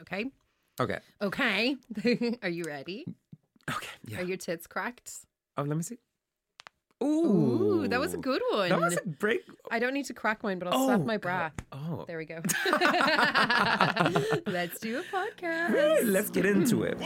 Okay. Okay. Okay. Are you ready? Okay. Yeah. Are your tits cracked? Oh, let me see. Ooh, that was a good one. That was a break. I don't need to crack mine, but I'll Oh, slap my bra. Oh. There we go. Let's do a podcast. Right, Let's get into it.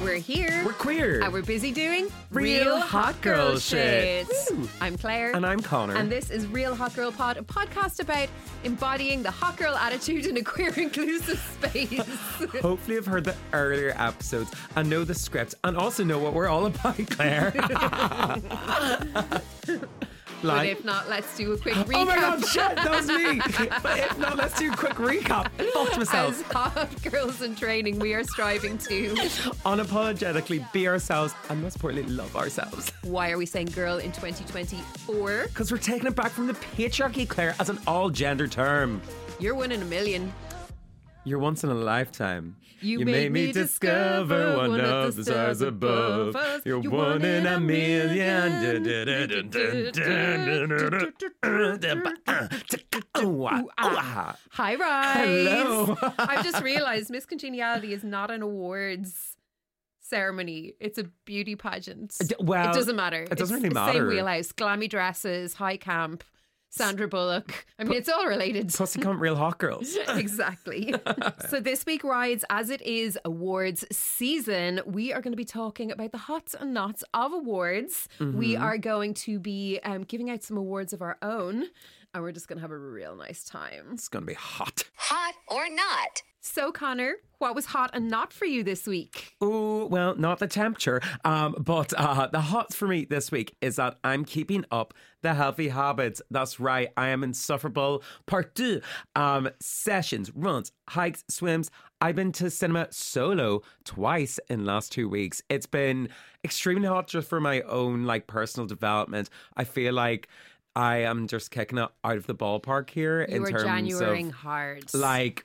We're here. We're queer. and we're busy doing Real hot girl shit. Woo. I'm Claire. And I'm Conor. And this is Real Hot Girl Pod, a podcast about embodying the hot girl attitude in a queer inclusive space. Hopefully, you've heard the earlier episodes and know the script and also know what we're all about, Claire. Oh but if not, let's do a quick recap. oh my god, shit, that was me. but if not, let's do a quick recap. Fucked As myself. hot girls in training, we are striving to. Unapologetically be ourselves and most importantly, love ourselves. Why are we saying girl in 2024? Because we're taking it back from the patriarchy, Claire, as an all gender term. You're one in a million. You're once in a lifetime. You made me discover one of the stars above us. You're one in a million. Hi, Rides. Hello. I've just realized Miss Congeniality is not an awards ceremony. It's a beauty pageant. Well, it doesn't matter. it doesn't It's really matter. Same wheelhouse, glammy dresses, high camp, Sandra Bullock. I mean, it's all related. Pussy cunt real hot girls. exactly. so this week rides as it is awards season. We are going to be talking about the hots and nots of awards. We Mm-hmm. are going to be um, giving out some awards of our own, and we're just going to have a real nice time. It's gonna be hot. Hot or not? So Conor, what was hot and not for you this week? Oh, well, not the temperature. Um, but uh, the hot for me this week is that I'm keeping up the healthy habits. That's right. I am insufferable. Part two. Um, sessions, runs, hikes, swims. I've been to cinema solo twice in last two weeks. It's been extremely hot just for my own like personal development. I feel like I am just kicking it out of the ballpark here You in terms of hard. like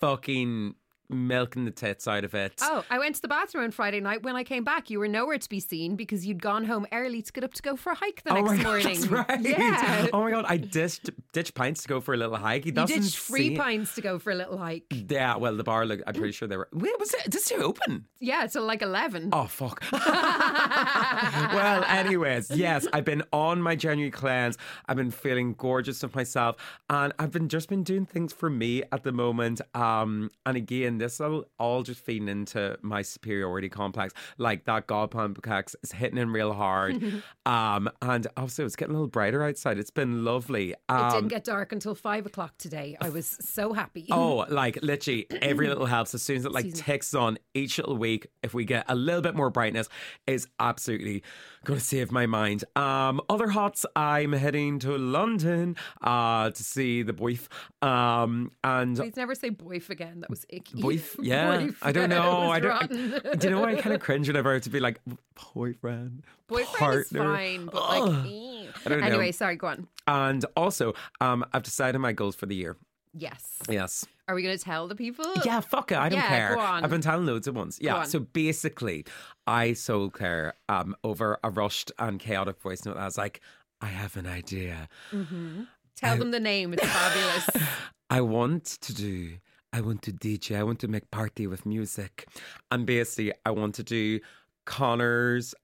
fucking milking the tits out of it. Oh, I went to the bathroom on Friday night. When I came back, you were nowhere to be seen because you'd gone home early to get up to go for a hike the Oh next my God, morning. that's right. Yeah. Oh my god, I ditched ditched pints to go for a little hike. He you ditched free see- pints to go for a little hike. Yeah, well, the bar. Look, I'm pretty sure they were. Wait, was it? Does it open? Yeah, till like 11. Oh fuck. well, anyways, yes, I've been on my January cleanse. I've been feeling gorgeous of myself, and I've been just been doing things for me at the moment. Um, and again, this will all just feeding into my superiority complex. Like that god complex is hitting in real hard. um, and also it's getting a little brighter outside. It's been lovely. Um, It didn't get dark until five o'clock today. I was so happy. Oh, like literally every little helps. As soon as it like ticks on each little week, if we get a little bit more brightness, is absolutely going to save my mind. Um, other hots, I'm heading to London uh, to see the boyf. Um, and Please never say boyf again. That was icky. Boyf, yeah, Boyf. I don't know. I don't. rotten. do you know why I kind of cringe whenever I have to be like boyfriend, Boyfriend is partner? fine, but like, eh. I don't know. anyway, sorry, go on. And also, um, I've decided my goals for the year. Yes. Yes. Are we going to tell the people? Yeah, fuck it. I don't Yeah, care. go on. I've been telling loads at once. Yeah. So basically, I sold Claire um, over a rushed and chaotic voice note. I was like, I have an idea. Tell them the name. It's fabulous. I want to do. I want to DJ. I want to make party with music, and basically, I want to do Conor's.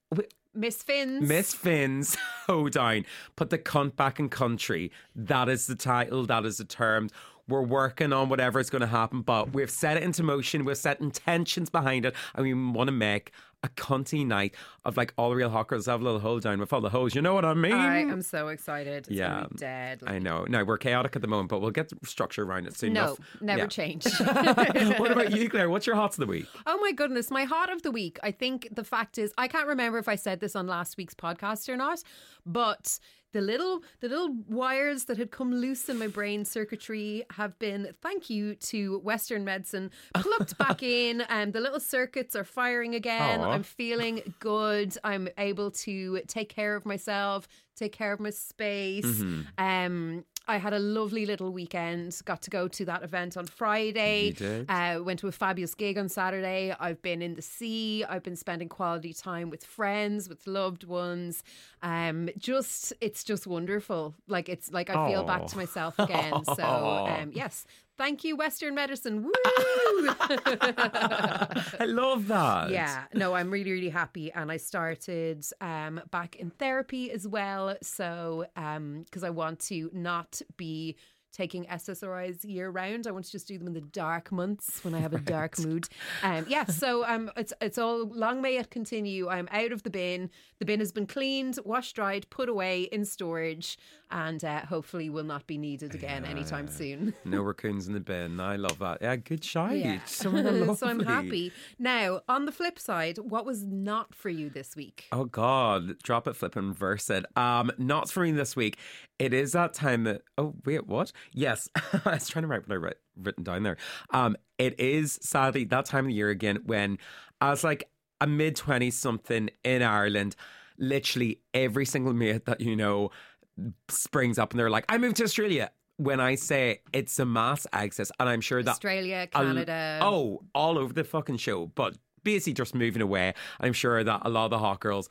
Miss Finns. Miss Finn's hoedown. Put the cunt back in country. That is the title. That is the term. We're working on whatever is going to happen, but we've set it into motion. We've set intentions behind it, and we want to make a cunty night of like all the real hot girls have a little hold down with all the hoes. You know what I mean? I am so excited. It's Yeah. gonna be dead. I know. No, we're chaotic at the moment, but we'll get structure around it soon no, enough. never Yeah. change. what about you, Claire? What's your hots of the week? Oh my goodness, my hot of the week. I think the fact is I can't remember if I said this on last week's podcast or not, but the little the little wires that had come loose in my brain circuitry have been thank you to western medicine plucked back in and the little circuits are firing again Aw. i'm feeling good i'm able to take care of myself take care of my space Mm-hmm. um I had a lovely little weekend. Got to go to that event on Friday. You did? Uh, went to a fabulous gig on Saturday. I've been in the sea. I've been spending quality time with friends, with loved ones. Um, just it's just wonderful. Like it's like I feel back to myself again. So um, yes, Thank you, Western medicine. Woo! I love that. Yeah, no, I'm really, really happy. And I started um, back in therapy as well. So, because I want to not be taking SSRIs year round. I want to just do them in the dark months when I have a dark mood. Um, yeah, so um, it's it's all long may it continue. I'm out of the bin. The bin has been cleaned, washed, dried, put away in storage, and uh, hopefully will not be needed again anytime soon. No raccoons in the bin. I love that. Yeah, good shite. Yeah. So, so I'm happy. Now, on the flip side, what was not for you this week? Oh God, drop it, flip and reverse it. Um, not for me this week. It is that time that. Oh wait, what? Yes, I was trying to write what I wrote written down there. Um, it is sadly that time of the year again when I was like a mid twenty something in Ireland. Literally every single mate that you know springs up and they're like, "I moved to Australia." When I say it's a mass exodus, and I'm sure that Australia, Canada. oh, all over the fucking show. But basically just moving away. I'm sure that a lot of the hot girls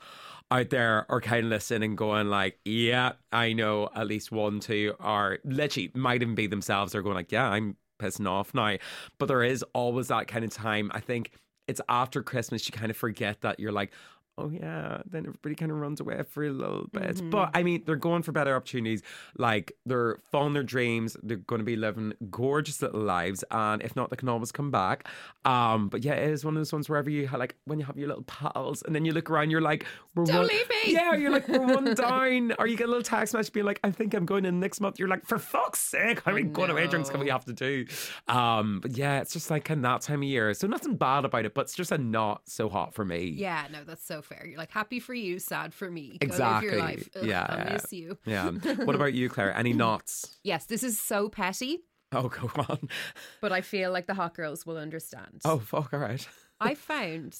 out there are kind of listening and going like, yeah, I know at least one, two are literally might even be themselves. They're going like, yeah, I'm pissing off now. But there is always that kind of time. I think it's after Christmas you kind of forget that you're like, oh yeah, then everybody kind of runs away for a little bit. But I mean, they're going for better opportunities. Like they're following their dreams. They're going to be living gorgeous little lives, and if not, they can always come back. Um, but yeah, it is one of those ones wherever you like when you have your little pals, and then you look around, you're like, we're Don't one- leave me. Yeah, you're like, we're one down, or you get a little text message being like, I think I'm going in next month. You're like, for fuck's sake, I mean, going away drinks can we have to do? Um, but yeah, it's just like of that time of year. So nothing bad about it, but it's just a not so hot for me. Yeah, no, that's so fair. You're like happy for you, sad for me. Go Exactly. your life. Ugh, Yeah, I miss you. Yeah. What about you, Claire? Any knots? Yes, this is so petty, Oh, go on. but I feel like the hot girls will understand. Oh, fuck. All right. I found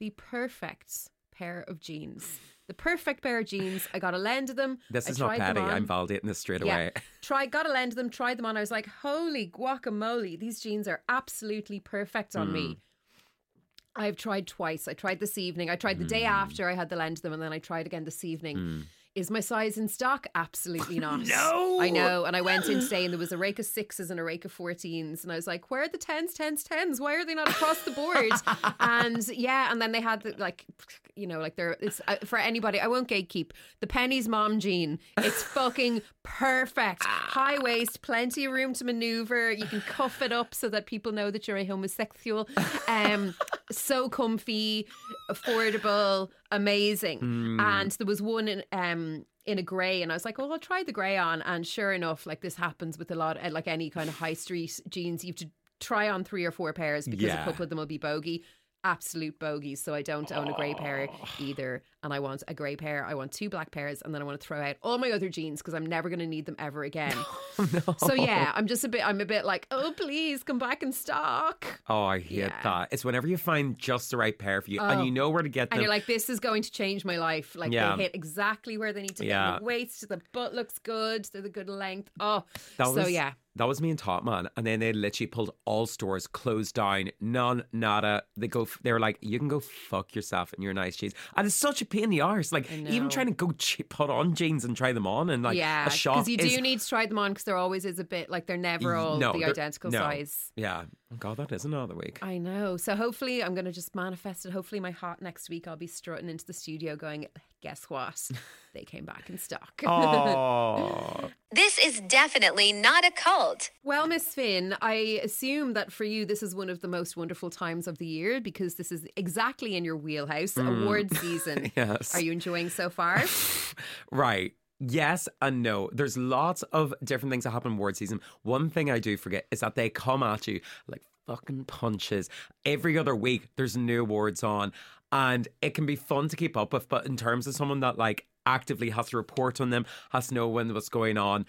the perfect pair of jeans. The perfect pair of jeans. I got a lend of them. This I is not petty. I'm validating this straight Yeah. away. Try got a lend of them, tried them on. I was like, holy guacamole, these jeans are absolutely perfect on Hmm. me. I've tried twice. I tried this evening. I tried the day Hmm. after I had the lend them, and then I tried again this evening. Is my size in stock? Absolutely not. No! I know. And I went in today and there was a rake of sixes and a rake of 14s. And I was like, where are the 10s, 10s, 10s? Why are they not across the board? and yeah, and then they had the, like, you know, like they're, it's uh, for anybody, I won't gatekeep. The Penneys mom jean. It's fucking perfect. High waist, plenty of room to maneuver. You can cuff it up so that people know that you're a homosexual. Um, so comfy, affordable, amazing. And there was one in, um, in a grey, and I was like, "Well, I'll try the grey on." And sure enough, like this happens with a lot, uh, like any kind of high street jeans, you have to try on three or four pairs because Yeah. a couple of them will be bogey. Absolute bogeys. So I don't own a grey pair either, and I want a grey pair. I want two black pairs, and then I want to throw out all my other jeans because I'm never going to need them ever again. Oh, so yeah, I'm just a bit. I'm a bit like, oh please come back in stock. Oh, I hate Yeah. that. It's whenever you find just the right pair for you and Oh. you know where to get them. And you're like, this is going to change my life. Like Yeah. they hit exactly where they need to Yeah. The waist, the butt looks good. They're the good length. Oh, That so was, yeah. That was me and Topman. And then they literally pulled all stores closed down. None, nada. They go, they were like, you can go fuck yourself in your nice jeans. And it's such a pain in the arse. Like, even trying to go put on jeans and try them on and like yeah, a shop. because you is- do need to try them on because there always is a bit like they're never all No, the identical no. size. Yeah. God, that is another week. I know. So hopefully, I'm going to just manifest it. Hopefully, my heart next week, I'll be strutting into the studio going, guess what? They came back in stock. Oh. This is definitely not a cult. Well, Miss Finn, I assume that for you, this is one of the most wonderful times of the year because this is exactly in your wheelhouse, hmm. award season. Yes. Are you enjoying so far? Right. Yes and no. There's lots of different things that happen in award season. One thing I do forget is that they come at you like fucking punches. Every other week there's new awards on and it can be fun to keep up with, but in terms of someone that like actively has to report on them, has to know when what's going on.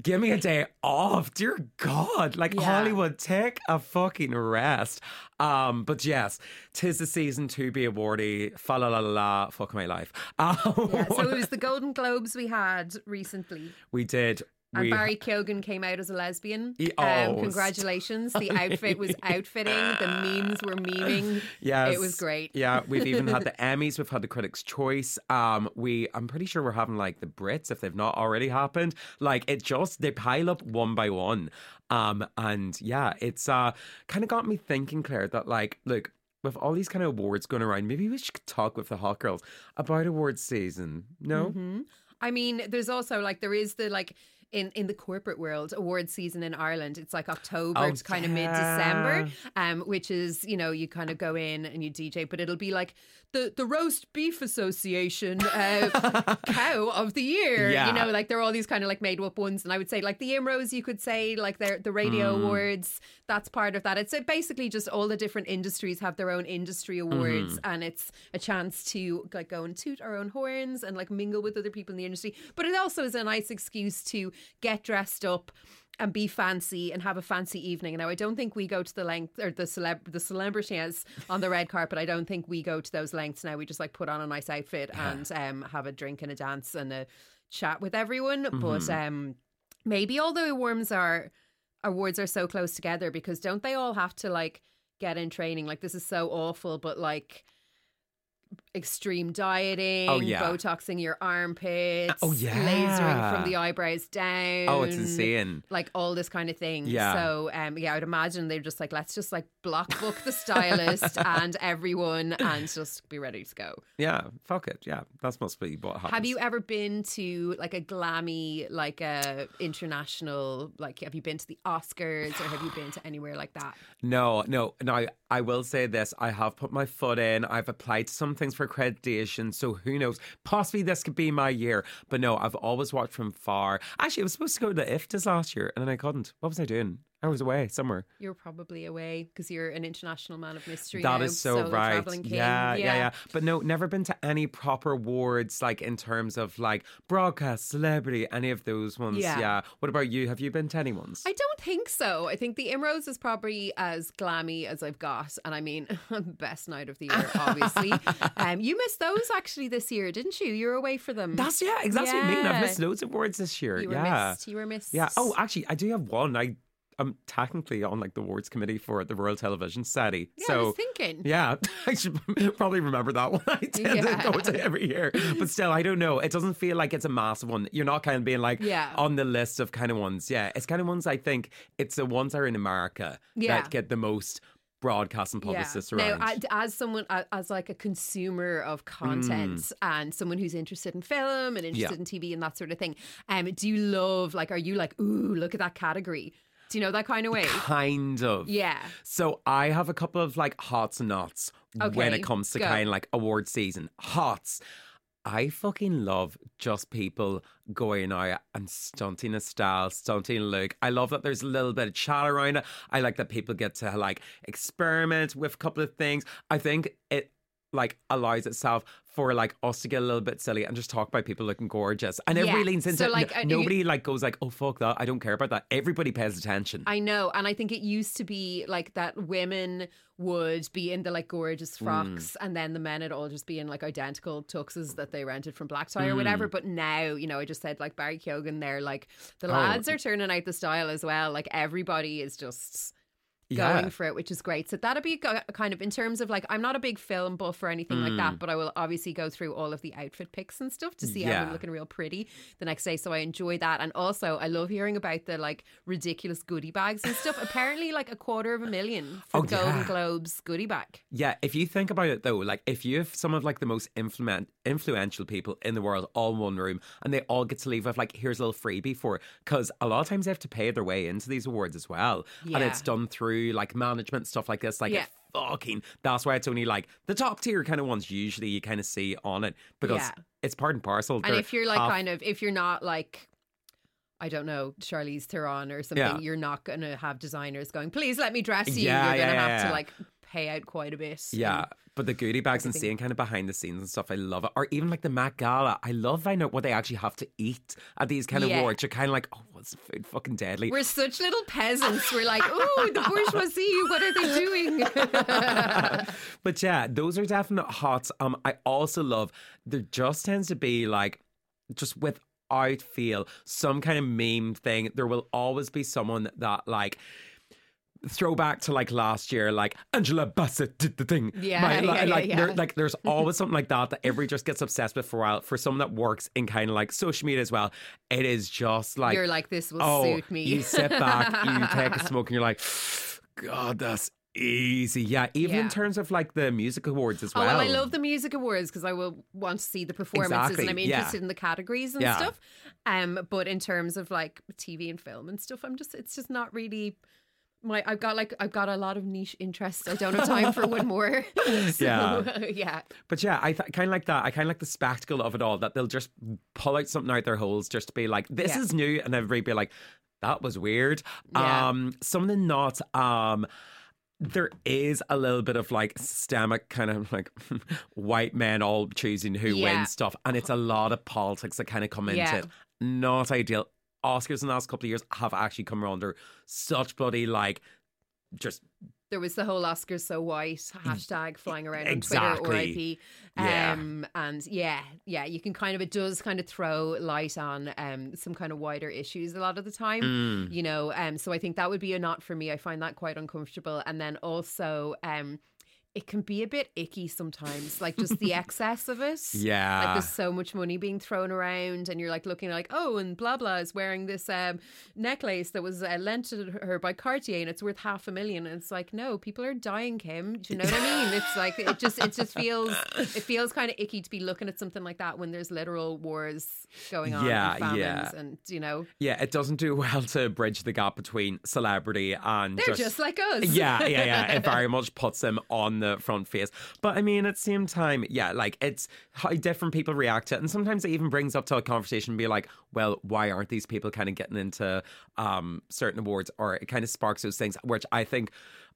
Give me a day off, dear God! Like Yeah. Hollywood, take a fucking rest. Um, but yes, tis the season to be awardy. Fa la la la la. Fuck my life. Um, Yeah, so it was the Golden Globes we had recently. we did And we Barry Keoghan came out as a lesbian. He- um, oh, congratulations. The outfit was outfitting. The memes were memeing. Yes. It was great. Yeah, we've even had the Emmys, we've had the Critics' Choice. Um, we I'm pretty sure we're having like the Brits if they've not already happened. Like it just they pile up one by one. Um, and yeah, it's uh kind of got me thinking, Claire, that like, look, with all these kind of awards going around, maybe we should talk with the hot girls about awards season. No? Mm-hmm. I mean, there's also like there is the like in in the corporate world award season in Ireland. It's like October Oh, to kind of mid December, um, which is you know you kind of go in and you DJ, but it'll be like the the roast beef association uh, cow of the year. Yeah. You know, like there are all these kind of like made up ones, and I would say like the IMROs, you could say like they're the radio Mm. awards. That's part of that. It's basically just all the different industries have their own industry awards, Mm-hmm. and it's a chance to like go and toot our own horns and like mingle with other people in the industry. But it also is a nice excuse to get dressed up and be fancy and have a fancy evening. Now, I don't think we go to the length or the celeb the celebrities on the red carpet. I don't think we go to those lengths now. We just like put on a nice outfit and um, have a drink and a dance and a chat with everyone. But um, maybe all the awards are awards are so close together because don't they all have to like get in training? Like this is so awful, but like extreme dieting, Oh, yeah. botoxing your armpits, Oh, yeah. lasering from the eyebrows down. Oh, it's insane. Like all this kind of thing. Yeah. So um yeah, I'd imagine they're just like, let's just like block book the stylist and everyone and just be ready to go. Yeah, fuck it. Yeah, that's must be what happens. Have you ever been to like a glammy, like a international, like have you been to the Oscars or have you been to anywhere like that? No, no, no. I, I will say this. I have put my foot in. I've applied to some things for accreditation. So who knows? Possibly this could be my year. But no, I've always watched from far. Actually, I was supposed to go to the IFTAs last year and then I couldn't. What was I doing? I was away somewhere. You're probably away because you're an international man of mystery. That now, is so, right. king. Yeah, yeah, yeah. But no, never been to any proper awards, like in terms of like broadcast, celebrity, any of those ones. Yeah. Yeah. What about you? Have you been to any ones? I don't think so. I think the IMROs is probably as glammy as I've got, and I mean, best night of the year, obviously. um, you missed those actually this year, didn't you? You were away for them. That's yeah, exactly what I mean. I've missed loads of awards this year. you were yeah. missed. You were missed. Yeah. Oh, actually, I do have one. I I'm technically on like the awards committee for the Royal Television Society. yeah. so I was thinking. yeah, I should probably remember that one. I tend Yeah. to go to every year, but still, I don't know. It doesn't feel like it's a massive one. You're not kind of being like Yeah. on the list of kind of ones. Yeah, it's kind of ones I think it's the ones that are in America Yeah. that get the most broadcast and publicists Now, around. I- as someone, as like a consumer of content and someone who's interested in film and interested Mm. Yeah. in TV and that sort of thing, um, do you love like? Are you like, ooh, look at that category? Do you know that kind of way? kind of. Yeah. So I have a couple of like hots and nots when it comes to go. kind of like award season. Hots. I fucking love just people going out and stunting a style, stunting a look. I love that there's a little bit of chat around it. I like that people get to like experiment with a couple of things. I think it like allows itself for like us to get a little bit silly and just talk about people looking gorgeous. And Yeah. everybody leans into So, it. like, N- uh, you- nobody like goes like, oh fuck that. I don't care about that. Everybody pays attention. I know, and I think it used to be like that women would be in the like gorgeous Hmm. frocks, and then the men would all just be in like identical tuxes that they rented from Black Tie or Hmm. whatever. But now, you know, I just said like Barry Keoghan there, like the Oh. lads are turning out the style as well. Like everybody is just going for it, which is great. So that'd be kind of in terms of like I'm not a big film buff or anything like Mm. that, but I will obviously go through all of the outfit pics and stuff to see Yeah. everyone looking real pretty the next day. So I enjoy that, and also I love hearing about the like ridiculous goodie bags and stuff. Apparently, like a quarter of a million for Oh, the Golden yeah. Globes goodie bag. Yeah, if you think about it though, like if you have some of like the most influent, influential people in the world all in one room and they all get to leave with like here's a little freebie for because a lot of times they have to pay their way into these awards as well. And it's done through like management stuff like this. Like Yeah. fucking that's why it's only like the top tier kind of ones usually you kind of see on it because Yeah. it's part and parcel. And if you're like half- kind of if you're not like I don't know, Charlize Theron or something, Yeah. you're not going to have designers going, please let me dress you. Yeah, you're going to have to like pay out quite a bit. Yeah, but the goodie bags and seeing kind of behind the scenes and stuff, I love it. Or even like the Met Gala, I love finding out what they actually have to eat at these kind of Yeah. awards. You're kind of like, oh, food? Fucking deadly. We're such little peasants. We're like, oh, the bourgeoisie, what are they doing? but yeah, those are definite hots. Um, I also love there just tends to be like just with without feel some kind of meme thing, there will always be someone that like throwback to like last year, like Angela Bassett did the thing. Yeah, My- yeah, like, yeah, there- yeah. like there's always something like that that everybody just gets obsessed with for a while. For someone that works in kind of like social media as well, it is just like You're like, this will oh, suit me. you sit back, you take a smoke, and you're like, God, that's easy. Yeah, even in terms of like the music awards as Oh, well. well, I love the music awards because I will want to see the performances Exactly, and I'm yeah. interested in the categories and Yeah. stuff. Um, but in terms of like TV and film and stuff, I'm just it's just not really my I've got like I've got a lot of niche interests. I don't have time for one more. So, Yeah. yeah. But yeah, I th- kind of like that. I kind of like the spectacle of it all. That they'll just pull out something out their holes just to be like, "This Yeah. is new," and everybody be like, "That was weird." Yeah. Um, something not. Um, there is a little bit of like systemic kind of like white men all choosing who Yeah. wins stuff, and it's a lot of politics that kind of come into Yeah. it. Not ideal. Oscars in the last couple of years have actually come under such bloody like just There was the whole Oscars so white hashtag flying around on Twitter, RIP. Yeah. Um, and yeah, yeah, you can kind of, it does kind of throw light on um, some kind of wider issues a lot of the time, Mm. you know. Um, so I think that would be a not for me. I find that quite uncomfortable. And then also, um, it can be a bit icky sometimes, like just the excess of it. Yeah. Like there's so much money being thrown around, and you're like looking like, oh, and blah blah is wearing this um, necklace that was uh, lent to her by Cartier, and it's worth half a million. And it's like, no, people are dying, Kim. Do you know what I mean? It's like it just it just feels it feels kind of icky to be looking at something like that when there's literal wars going on, Yeah, and famines, yeah. and you know Yeah, it doesn't do well to bridge the gap between celebrity and they're just, like us. yeah, yeah, yeah. It very much puts them on the front face. But I mean, at the same time, yeah, like it's how different people react to it. And sometimes it even brings up to a conversation be like, well, why aren't these people kind of getting into um, certain awards? Or it kind of sparks those things, which I think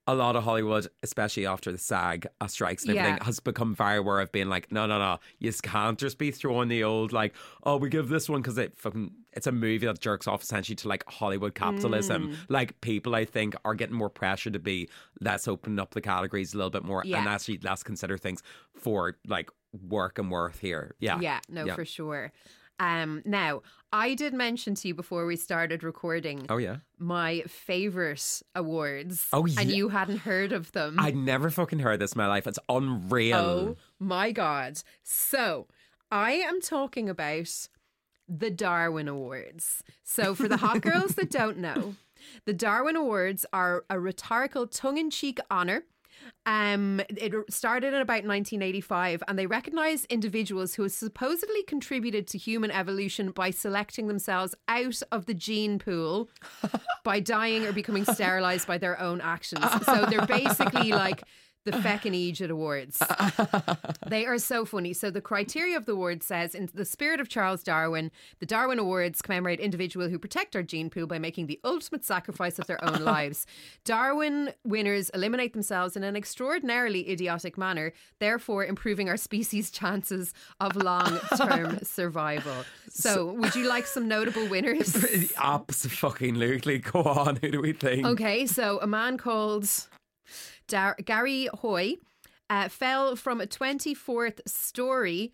a lot of Hollywood, especially after the SAG uh, strikes and everything, Yeah. has become very aware of being like, no, no, no, you can't just be throwing the old like, oh, we give this one because it fucking it's a movie that jerks off essentially to like Hollywood capitalism. Mm. Like people, I think, are getting more pressure to be let's open up the categories a little bit more Yeah. and actually let's consider things for like work and worth here. Yeah, Yeah, no, Yeah. for sure. Um, now, I did mention to you before we started recording Oh yeah, my favorite awards. Oh, yeah, And you hadn't heard of them. I'd never fucking heard this in my life. It's unreal. Oh my God. So I am talking about the Darwin Awards. So for the hot girls that don't know, the Darwin Awards are a rhetorical tongue in cheek honor. Um, it started in about 1985, and they recognize individuals who have supposedly contributed to human evolution by selecting themselves out of the gene pool by dying or becoming sterilized by their own actions. So they're basically like the Feckin' Egypt Awards. They are so funny. So the criteria of the award says, in the spirit of Charles Darwin, the Darwin Awards commemorate individuals who protect our gene pool by making the ultimate sacrifice of their own lives. Darwin winners eliminate themselves in an extraordinarily idiotic manner, therefore improving our species' chances of long-term survival. So, would you like some notable winners? Absolutely. Go on. Who do we think? Okay, so a man called Dar- Garry Hoy uh, fell from a 24th story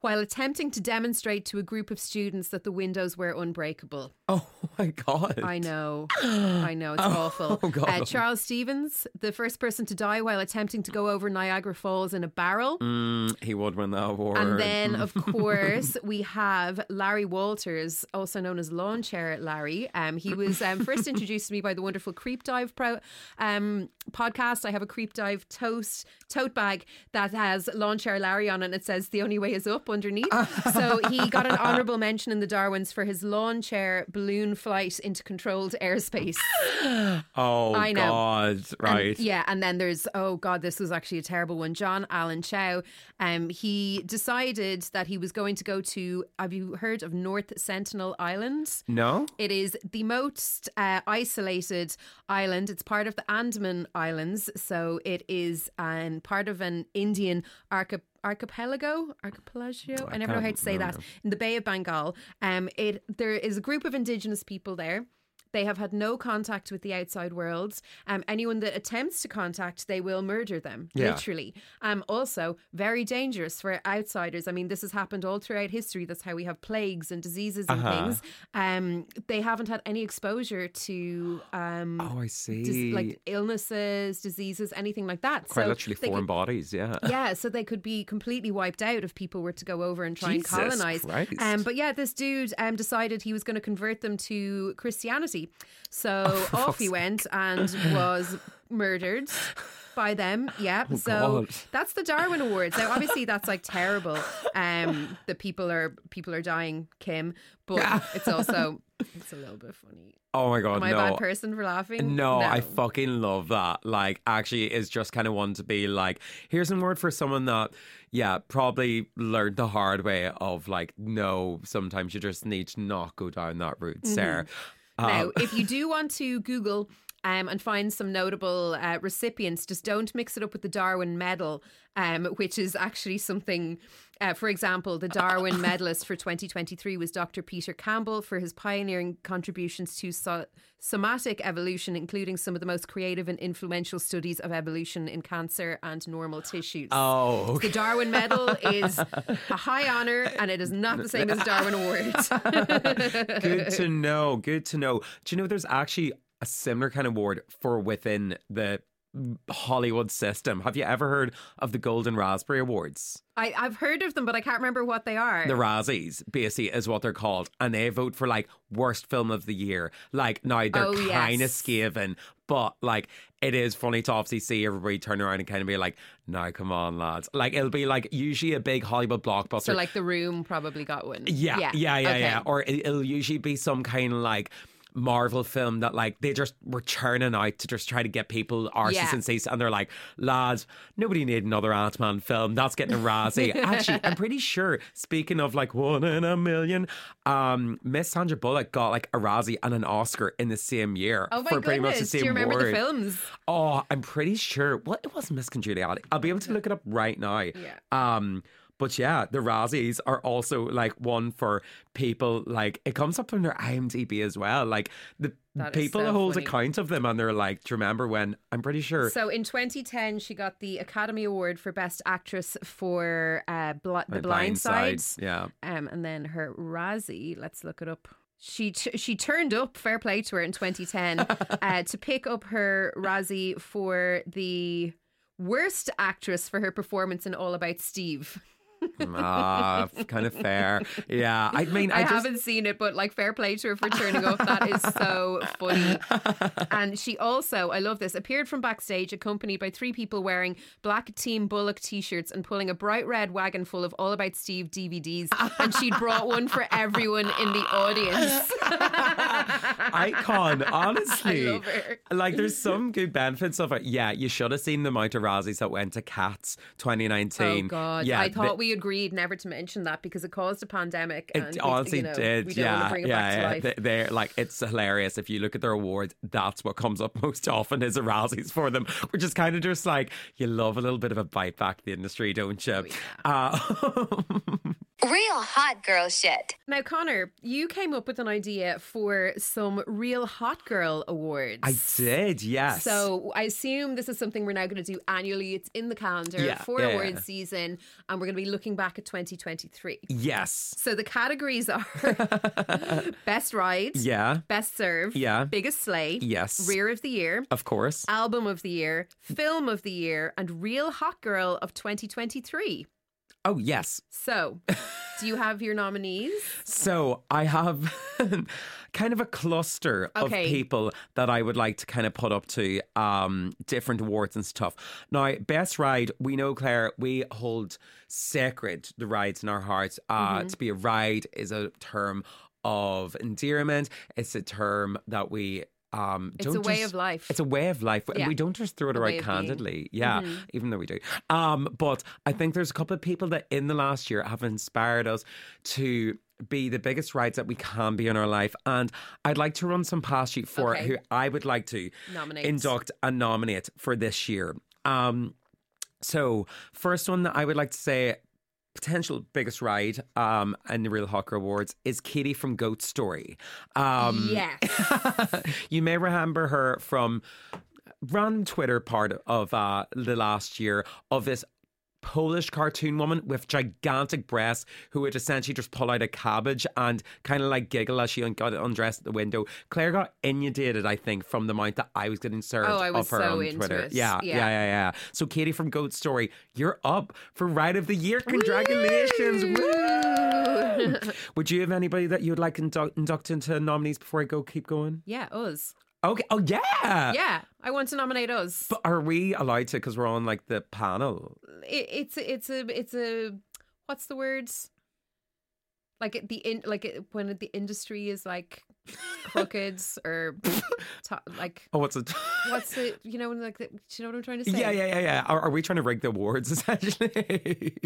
while attempting to demonstrate to a group of students that the windows were unbreakable. Oh my god. I know. I know. It's awful. Oh, God. Uh, Charles Stevens, the first person to die while attempting to go over Niagara Falls in a barrel. Mm, he would win that award. And then, of course, we have Larry Walters, also known as Lawn Chair Larry. Um, he was um, first introduced to me by the wonderful Creep Dive pro, um, podcast. I have a Creep Dive toast tote bag that has Lawn Chair Larry on it. And it says "The only way is up" underneath. so he got an honourable mention in the Darwins for his lawn chair balloon flight into controlled airspace. oh I know. god. And- Right. yeah, and then there's oh god, this was actually a terrible one. John Allen Chau. Um, he decided that he was going to go to. Have you heard of North Sentinel Island? No? It is the most uh, isolated island. It's part of the Andaman Islands, so it is um, part of an Indian archipelago. Archipelago, archipelago. I, never know how to say that. In the Bay of Bengal, um, it there is a group of indigenous people there. They have had no contact with the outside world. Um, anyone that attempts to contact, they will murder them, Yeah. literally. Um, also, very dangerous for outsiders. I mean, this has happened all throughout history. That's how we have plagues and diseases and Uh-huh. things. Um, they haven't had any exposure to um, Oh, I see. dis- like illnesses, diseases, anything like that. Quite so literally foreign could- bodies, yeah. yeah, so they could be completely wiped out if people were to go over and try Jesus and colonize. Christ. Um, but yeah, this dude um, decided he was going to convert them to Christianity. So Oh, off he went and was murdered by them. Yeah. so Oh, God. that's the Darwin Awards. Now, obviously, that's like terrible. Um, the people are people are dying, Kim. But it's also it's a little bit funny. Oh my god, Am I no. a bad person for laughing? No, I fucking love that. Like, actually, is just kind of one to be like, here's a word for someone that, yeah, probably learned the hard way of like, no, sometimes you just need to not go down that route, Sarah. Now, Um, if you do want to Google um, and find some notable uh, recipients, just don't mix it up with the Darwin Medal, um, which is actually something. Uh, for example, the Darwin medalist for 2023 was Dr. Peter Campbell for his pioneering contributions to so- somatic evolution, including some of the most creative and influential studies of evolution in cancer and normal tissues. oh, The Darwin Medal is a high honour and it is not the same as Darwin Award. good to know. Good to know. Do you know there's actually a similar kind of award for within the Hollywood system? Have you ever heard of the Golden Raspberry Awards? I, I've heard of them, but I can't remember what they are. The Razzies, basically, is what they're called. And they vote for like worst film of the year. Like, now they're Oh, kind of yes. scathing, but like, it is funny to obviously see everybody turn around and kind of be like, now come on, lads. Like, it'll be like usually a big Hollywood blockbuster. so, like, The Room probably got one. Yeah, yeah, yeah, yeah. Okay. Or it, it'll usually be some kind of like Marvel film that like they just were churning out to just try to get people arses Yeah. and seats, and they're like, lads, nobody need another Ant Man film. That's getting a Razzie. Actually, I'm pretty sure. Speaking of like one in a million, um, Miss Sandra Bullock got like a Razzie and an Oscar in the same year Oh my for pretty much the same Do you remember award. the films? Oh, I'm pretty sure. Well, it wasn't Miss Congeniality. I'll be able to look it up right now. Yeah. Um, but yeah, the Razzies are also like one for people. Like it comes up on their IMDb as well. Like the That people so hold funny. account of them, and they're like, "Do you remember when?" I'm pretty sure. So in 2010, she got the Academy Award for Best Actress for uh, Bl- The Like, Blind Side. Yeah. Um, and then her Razzie, let's look it up. She t- she turned up, fair play to her in 2010, uh, to pick up her Razzie for the worst actress for her performance in All About Steve. Ah, kind of fair. Yeah. I mean, I, I, just. haven't seen it, but like fair play to her for turning up. That is so funny. And she also, I love this, appeared from backstage accompanied by three people wearing black Team Bullock t-shirts and pulling a bright red wagon full of All About Steve DVDs. And she'd brought one for everyone in the audience. Icon, honestly. I love her. Like, there's some good benefits of it. Yeah, you should have seen the amount of Razzies that went to Cats 2019. Oh God! Yeah, I the- thought we agreed never to mention that because it caused a pandemic. It and we- honestly you know, did. We don't yeah, want to bring it yeah, back to yeah. They- They're like it's hilarious. If you look at their awards, that's what comes up most often is a Razzies for them, which is kind of just like you love a little bit of a bite back to the industry, don't you? uh, Real hot girl shit. Now, Conor, you came up with an idea for some real hot girl awards. I did, yes. So I assume this is something we're now going to do annually. It's in the calendar Yeah, for yeah, awards yeah. season, and we're going to be looking back at 2023. yes, So the categories are best ride, yeah, best serve, Yeah. biggest slay, Yes. rear of the year, of course. album of the year, film of the year, and real hot girl of 2023. Oh yes. So, do you have your nominees? So I have kind of a cluster Okay. of people that I would like to kind of put up to um, different awards and stuff. Now, best ride, we know Claire, we hold sacred the rides in our hearts. Uh, Mm-hmm. To be a ride is a term of endearment. It's a term that we. Um, It's don't a way just- of life. It's a way of life. Yeah. We don't just throw it A way around of being. Mm-hmm. candidly. Yeah, even though we do. Um, but I think there's a couple of people that in the last year have inspired us to be the biggest rides that we can be in our life. And I'd like to run some past you for Okay. who I would like to Nominate. induct and nominate for this year. Um, so first one that I would like to say potential biggest ride um, in the Real Hot Girl Awards is Katie from Goat Story. Um, yes. you may remember her from random Twitter part of uh, the last year of this Polish cartoon woman with gigantic breasts who would essentially just pull out a cabbage and kind of like giggle as she got undressed at the window. Claire got inundated, I think, from the amount that I was getting served Oh, I was of her so on Twitter. it. Yeah, yeah, Yeah. yeah, yeah. So Katie from Goat Story, you're up for Ride of the Year. Congratulations! Woo! Would you have anybody that you would like induct, induct into nominees before I go? Keep going. yeah, us. Okay. Oh yeah. Yeah, I want to nominate us. But are we allowed to? Because we're on like the panel. It, it's a- it's a it's a what's the words? Like it- the in like it, when the industry is like crooked or to, like Oh, what's it? what's it you know like the, do you know what I'm trying to say? Yeah, yeah, yeah, yeah. Are, are we trying to rig the awards essentially?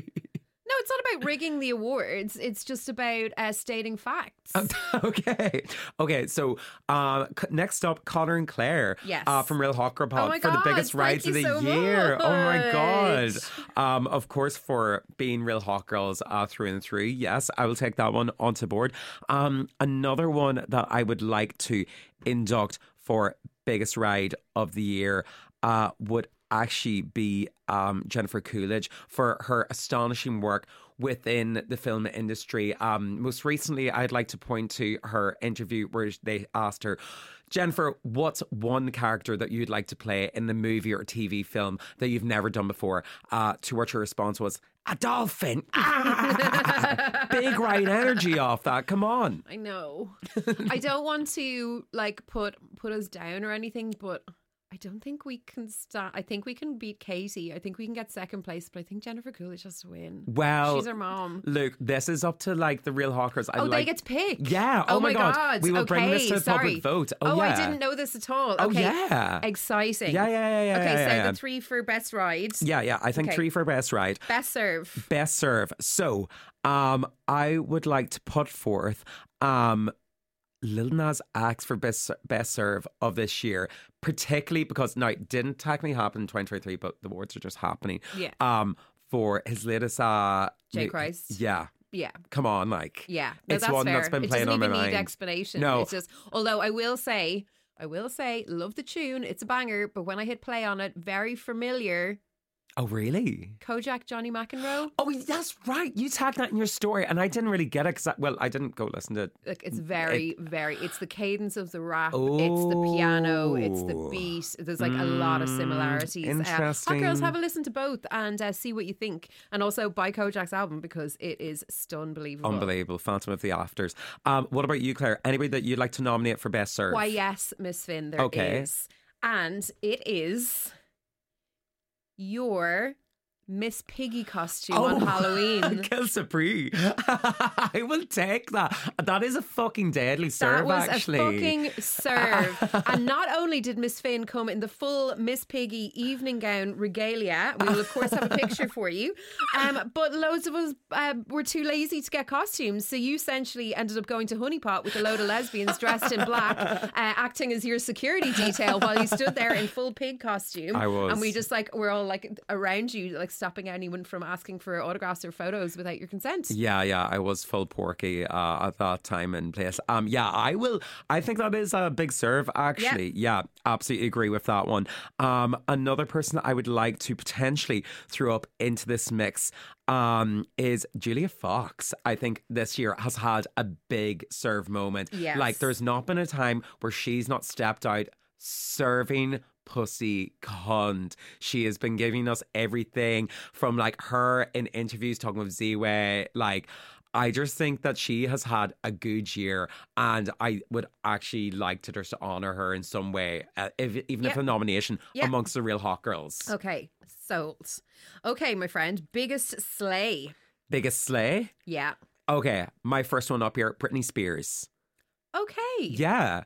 No, it's not about rigging the awards. It's just about uh, stating facts. okay, okay. So, um, c- next up, Conor and Claire, Yes. uh, from Real Hot Girl Pod Oh for the biggest rides of the so year. Oh my god! Um, of course, for being Real Hot Girls uh, through and through. Yes, I will take that one onto board. Um, another one that I would like to induct for biggest ride of the year uh, would actually be um, Jennifer Coolidge for her astonishing work within the film industry. Um, most recently, I'd like to point to her interview where they asked her, Jennifer, what's one character that you'd like to play in the movie or TV film that you've never done before? Uh, to which her response was, a dolphin. Ah! Big right energy off that. Come on. I know. I don't want to like put put us down or anything, but I don't think we can start. I think we can beat Katie. I think we can get second place, but I think Jennifer Coolidge has to win. Well, She's her mom. Look, this is up to like the real hawkers. I Oh, like, they get to pick. Yeah. Oh, my God. We will bring this to a sorry. public vote. Oh, I yeah. didn't know this at all. Oh, Okay. yeah. Exciting. Yeah, yeah, yeah, yeah. Okay, yeah, so the three for best ride. Yeah, yeah. I think Okay. three for best ride. Best serve. Best serve. So, um, I would like to put forth um Lil Nas X for best best serve of this year, particularly because now it didn't technically happen in 2023, but the awards are just happening. Yeah. Um, for his latest uh J. mu- Christ. Yeah. Yeah. Come on, like Yeah, no, It's that's one fair. that's been it playing on my even need mind. explanation. No. it's just. Although I will say, I will say, love the tune. It's a banger. But when I hit play on it, very familiar. Oh really? Kojaque, Johnny McEnroe. Oh, that's right. You tagged that in your story, and I didn't really get it because, well, I didn't go listen to it. Like it's very, very. It's the cadence of the rap. It's the piano. It's the Oh. beat. There's like a lot of similarities. Uh, hot girls, have a listen to both and uh, see what you think. And also buy Kojaque's album because it is unbelievable. Unbelievable. Phantom of the Afters. Um, what about you, Claire? Anybody that you'd like to nominate for Best Serve? Why, yes, Miss Finn, there is, Okay. And it is your Miss Piggy costume on Halloween. Kill Sapri. I will take that. That is a fucking deadly serve, That was actually. a fucking serve. and not only did Miss Finn come in the full Miss Piggy evening gown regalia, we will of course have a picture for you. Um, but loads of us uh, were too lazy to get costumes, so you essentially ended up going to Honeypot with a load of lesbians dressed in black, uh, acting as your security detail while you stood there in full pig costume. I was. and we just like we're all like around you, like stopping anyone from asking for autographs or photos without your consent. Yeah, yeah, I was full porky uh, at that time and place. Um, yeah, I will. I think that is a big serve, actually. Yeah, absolutely agree with that one. Um, another person I would like to potentially throw up into this mix um, is Julia Fox. I think this year has had a big serve moment. Yes. Like, there's not been a time where she's not stepped out serving pussy cunt. She has been giving us everything from like her in interviews talking with Z-Way. Like, I just think that she has had a good year, and I would actually like to just honor her in some way, uh, if, even if a nomination Yeah. amongst the real hot girls. Okay, sold. Okay, my friend, biggest slay. Biggest slay. Yeah. Okay, my first one up here, Britney Spears. Okay. Yeah,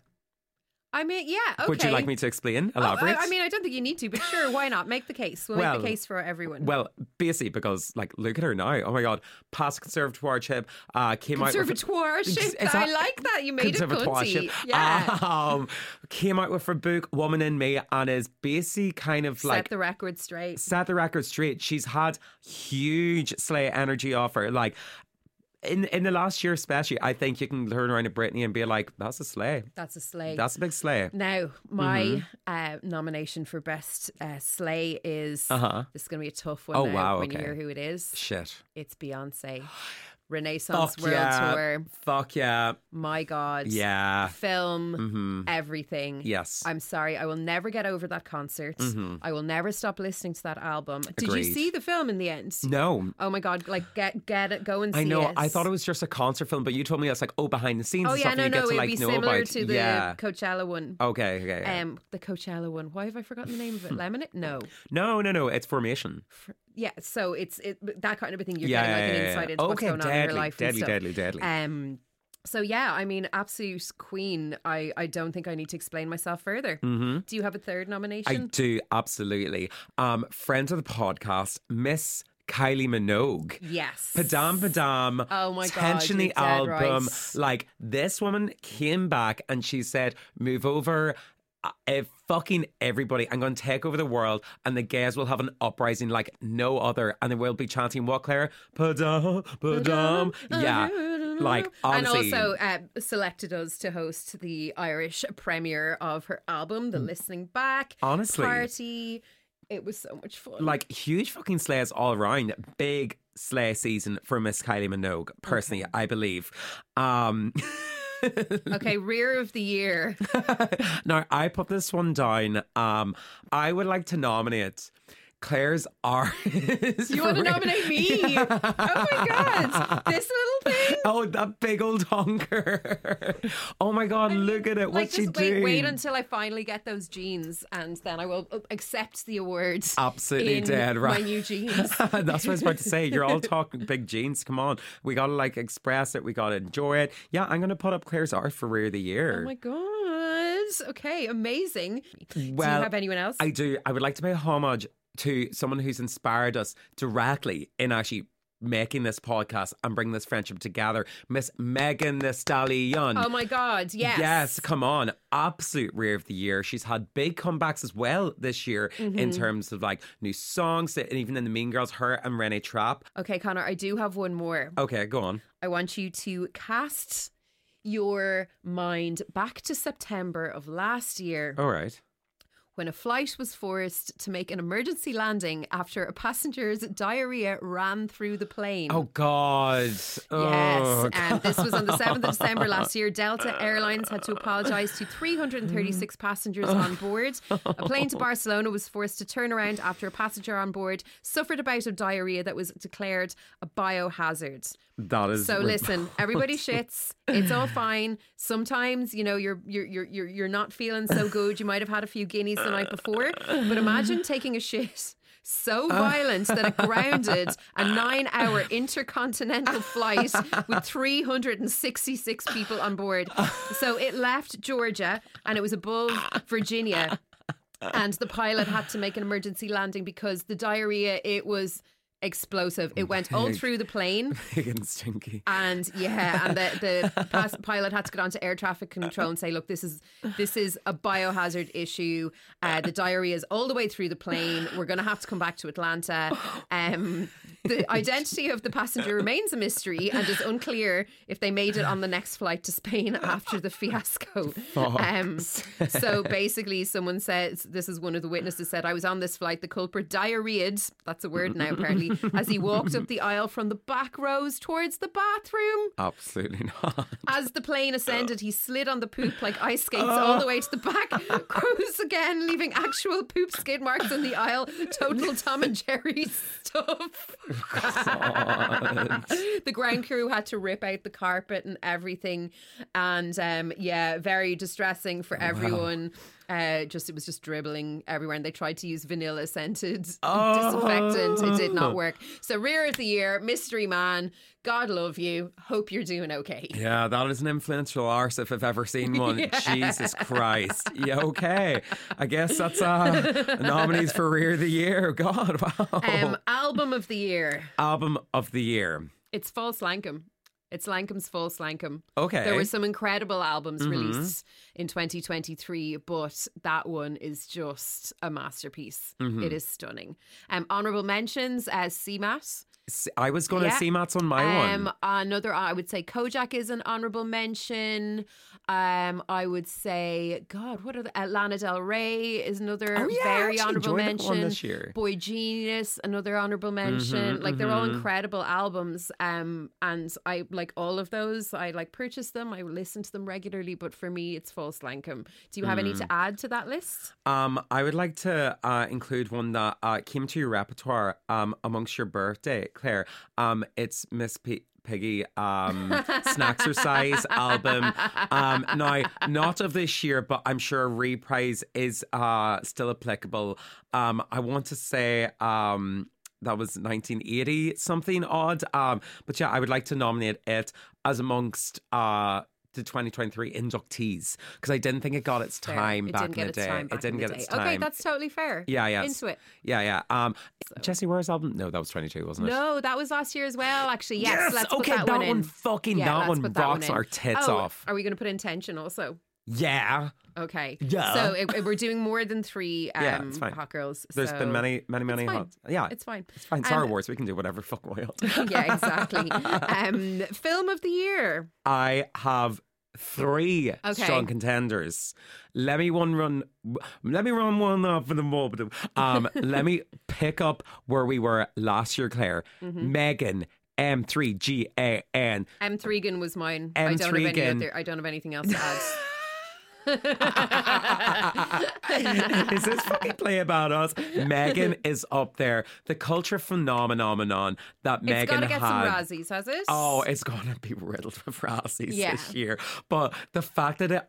I mean, yeah. Okay. Would you like me to explain? Oh, Elaborate? I, I mean, I don't think you need to, but sure, why not? Make the case. We'll Well, make the case for everyone. Well, basically, because like, look at her now. Oh my God, past conservatorship uh, came out. with- Conservatoire shit. I like that. You made it Conservatorship. cunty. Yeah. Um, came out with her book "Woman in Me" and is basically kind of like Set the record straight. set the record straight. She's had huge slay energy off her. Like in in the last year, especially, I think you can turn around to Britney and be like, "That's a slay. That's a slay. That's a big slay." Now, my Mm-hmm. uh, nomination for best uh, slay is Uh-huh. this is going to be a tough one. Oh, wow, When you hear who it is, Shit. it's Beyonce. Renaissance Fuck World yeah. Tour. Fuck yeah. My God. Yeah. Film. Mm-hmm. Everything. Yes. I'm sorry. I will never get over that concert. I will never stop listening to that album. Did you Mm-hmm. See the film in the end? No. Oh my God. Like, get get it. Go and see I know. it. I thought it was just a concert film, but you told me it's like, oh, behind the scenes Oh and yeah, stuff, no, and you no, get to it'd like be similar about. to the yeah. Coachella one. Okay. Okay. okay. Um, the Coachella one. Why have I forgotten the name of it? Lemonade? No. no, no, no. It's formation. Yeah, so it's it that kind of a thing. You're Yeah, getting like yeah, an insight into what's Okay, going on in your life. deadly, and stuff. deadly, deadly. Um, so yeah, I mean, absolute queen. I I don't think I need to explain myself further. Mm-hmm. Do you have a third nomination? I do absolutely. Um, friend of the podcast, Miss Kylie Minogue. yes. Padam Padam. Oh my God, Tension you're the album. right. Like this woman came back and she said, "Move over." If fucking everybody, I'm going to take over the world, and the gays will have an uprising like no other, and they will be chanting what, Claire? Padam, padam. Yeah, like and also uh, selected us to host the Irish premiere of her album, The Listening Back Mm. Honestly. party. It was so much fun. like huge fucking slays all around. Big slay season for Miss Kylie Minogue, personally, I believe. Um, okay, rear of the year. now I put this one down. Um, I would like to nominate Claire's R. You want to nominate me? Oh my god, this little thing. Oh, that big old honker! Oh my god, look at it! Like, What's she wait, doing? wait until I finally get those jeans, and then I will uh, accept the awards. Absolutely dead right. My new jeans. That's what I was about to say. You're all talking big jeans. Come on, we gotta like express it. We gotta enjoy it. Yeah, I'm gonna put up Claire's art for Rear of the Year. Oh my god. Okay, amazing. Do you have anyone else? I do. I would like to pay homage to someone who's inspired us directly in actually making this podcast and bring this friendship together. Miss Megan Thee Stallion. oh my god, yes. Yes, come on. Absolute rear of the year. She's had big comebacks as well this year Mm-hmm. in terms of like new songs, and even in the Mean Girls, her and Reneé Rapp. Okay, Conor, I do have one more. Okay, go on. I want you to cast your mind back to September of last year All right. When a flight was forced to make an emergency landing after a passenger's diarrhea ran through the plane. Oh God. Yes, Oh, and this was on the 7th of December last year. Delta Airlines had to apologise to 336 mm. passengers on board. A plane to Barcelona was forced to turn around after a passenger on board suffered a bout of diarrhea that was declared a biohazard. That is So listen, everybody shits. It's all fine. Sometimes, you know, you're you're you're you're you're not feeling so good. You might have had a few guineas the night before, but imagine taking a shit so oh. violent that it grounded a nine-hour intercontinental flight with 366 people on board. So it left Georgia and it was above Virginia, and the pilot had to make an emergency landing because the diarrhea it was explosive. It went all through the plane. big and stinky. And yeah, and the the pilot had to get onto air traffic control and say, "Look, this is this is a biohazard issue. Uh, the diarrhea is all the way through the plane. We're going to have to come back to Atlanta." Um, the identity of the passenger remains a mystery and is unclear if they made it on the next flight to Spain after the fiasco. Um, so basically, someone says this is one of the witnesses said, "I was on this flight. The culprit diarrheaed. That's a word now, apparently." As he walked up the aisle from the back rows towards the bathroom. Absolutely not. As the plane ascended, he slid on the poop like ice skates all the way to the back, rose again, leaving actual poop skid marks in the aisle. Total Tom and Jerry stuff. the ground crew had to rip out the carpet and everything. And um, yeah, very distressing for everyone. Uh, just it was just dribbling everywhere, and they tried to use vanilla scented Oh. disinfectant. It did not work. So, rear of the year, mystery man. God love you. Hope you're doing okay. Yeah, that is an influential arse if I've ever seen one. Jesus Christ. Yeah, okay. I guess that's uh, nominees for Rear of the Year. God, wow. Um, album of the year. Album of the Year. It's False Lankum. It's Lankum's False Lankum. Okay. There were some incredible albums Mm-hmm. released in 2023, but that one is just a masterpiece. Mm-hmm. It is stunning. Um, honorable mentions as CMAT. I was going to Yeah. see Matt's on my Um, one. another, I would say Kojaque is an honorable mention. Um, I would say, God, what are the, uh, Lana Del Rey is another Oh, yeah, very honorable mention. this year. boygenius, another honorable mention. like they're all mhm. incredible albums. Um, and I like all of those. I like purchase them. I listen to them regularly. But for me, it's False Lankum. Do you have any Mm. to add to that list? Um, I would like to uh, include one that uh, came to your repertoire um, amongst your birthday, Claire. Um, it's Miss P- Piggy um, Snacksercise album. Um, now, not of this year, but I'm sure a reprise is uh, still applicable. Um, I want to say. Um, that was 1980 something odd um but yeah i would like to nominate it as amongst uh the 2023 inductees because I didn't think it got its Fair. time it back didn't in get the its day. it didn't get its time. Okay, that's totally fair. Yeah, yeah. Into it. Yeah, yeah. Um, Jessie Ware's album? No, that was 22, wasn't it? No, that was last year as well. Actually, yes. let's put okay, that, that one, one in. fucking- Yeah, that one put that rocks our tits Oh, off. Are we going to put intention also? Yeah. Okay. Yeah. So if, if we're doing more than three um, Yeah, it's fine. hot girls. There's so been many, many, many hot. Yeah, It's fine. It's fine. Star Um, Wars. We can do whatever fuck we want. yeah, exactly. um, film of the year. I have three Okay. strong contenders. Let me one run. Let me run one up for the moment. Um, let me pick up where we were last year, Claire. Mm-hmm. Megan M3GAN. M. Thregan was mine. I M. don't have any other, I don't have anything else to add. Is this fucking play about us? Megan is up there. The culture phenomenon that Megan it's Megan to get had. some Razzies, has it? Oh, it's gonna be riddled with Razzies Yeah. this year. But the fact that it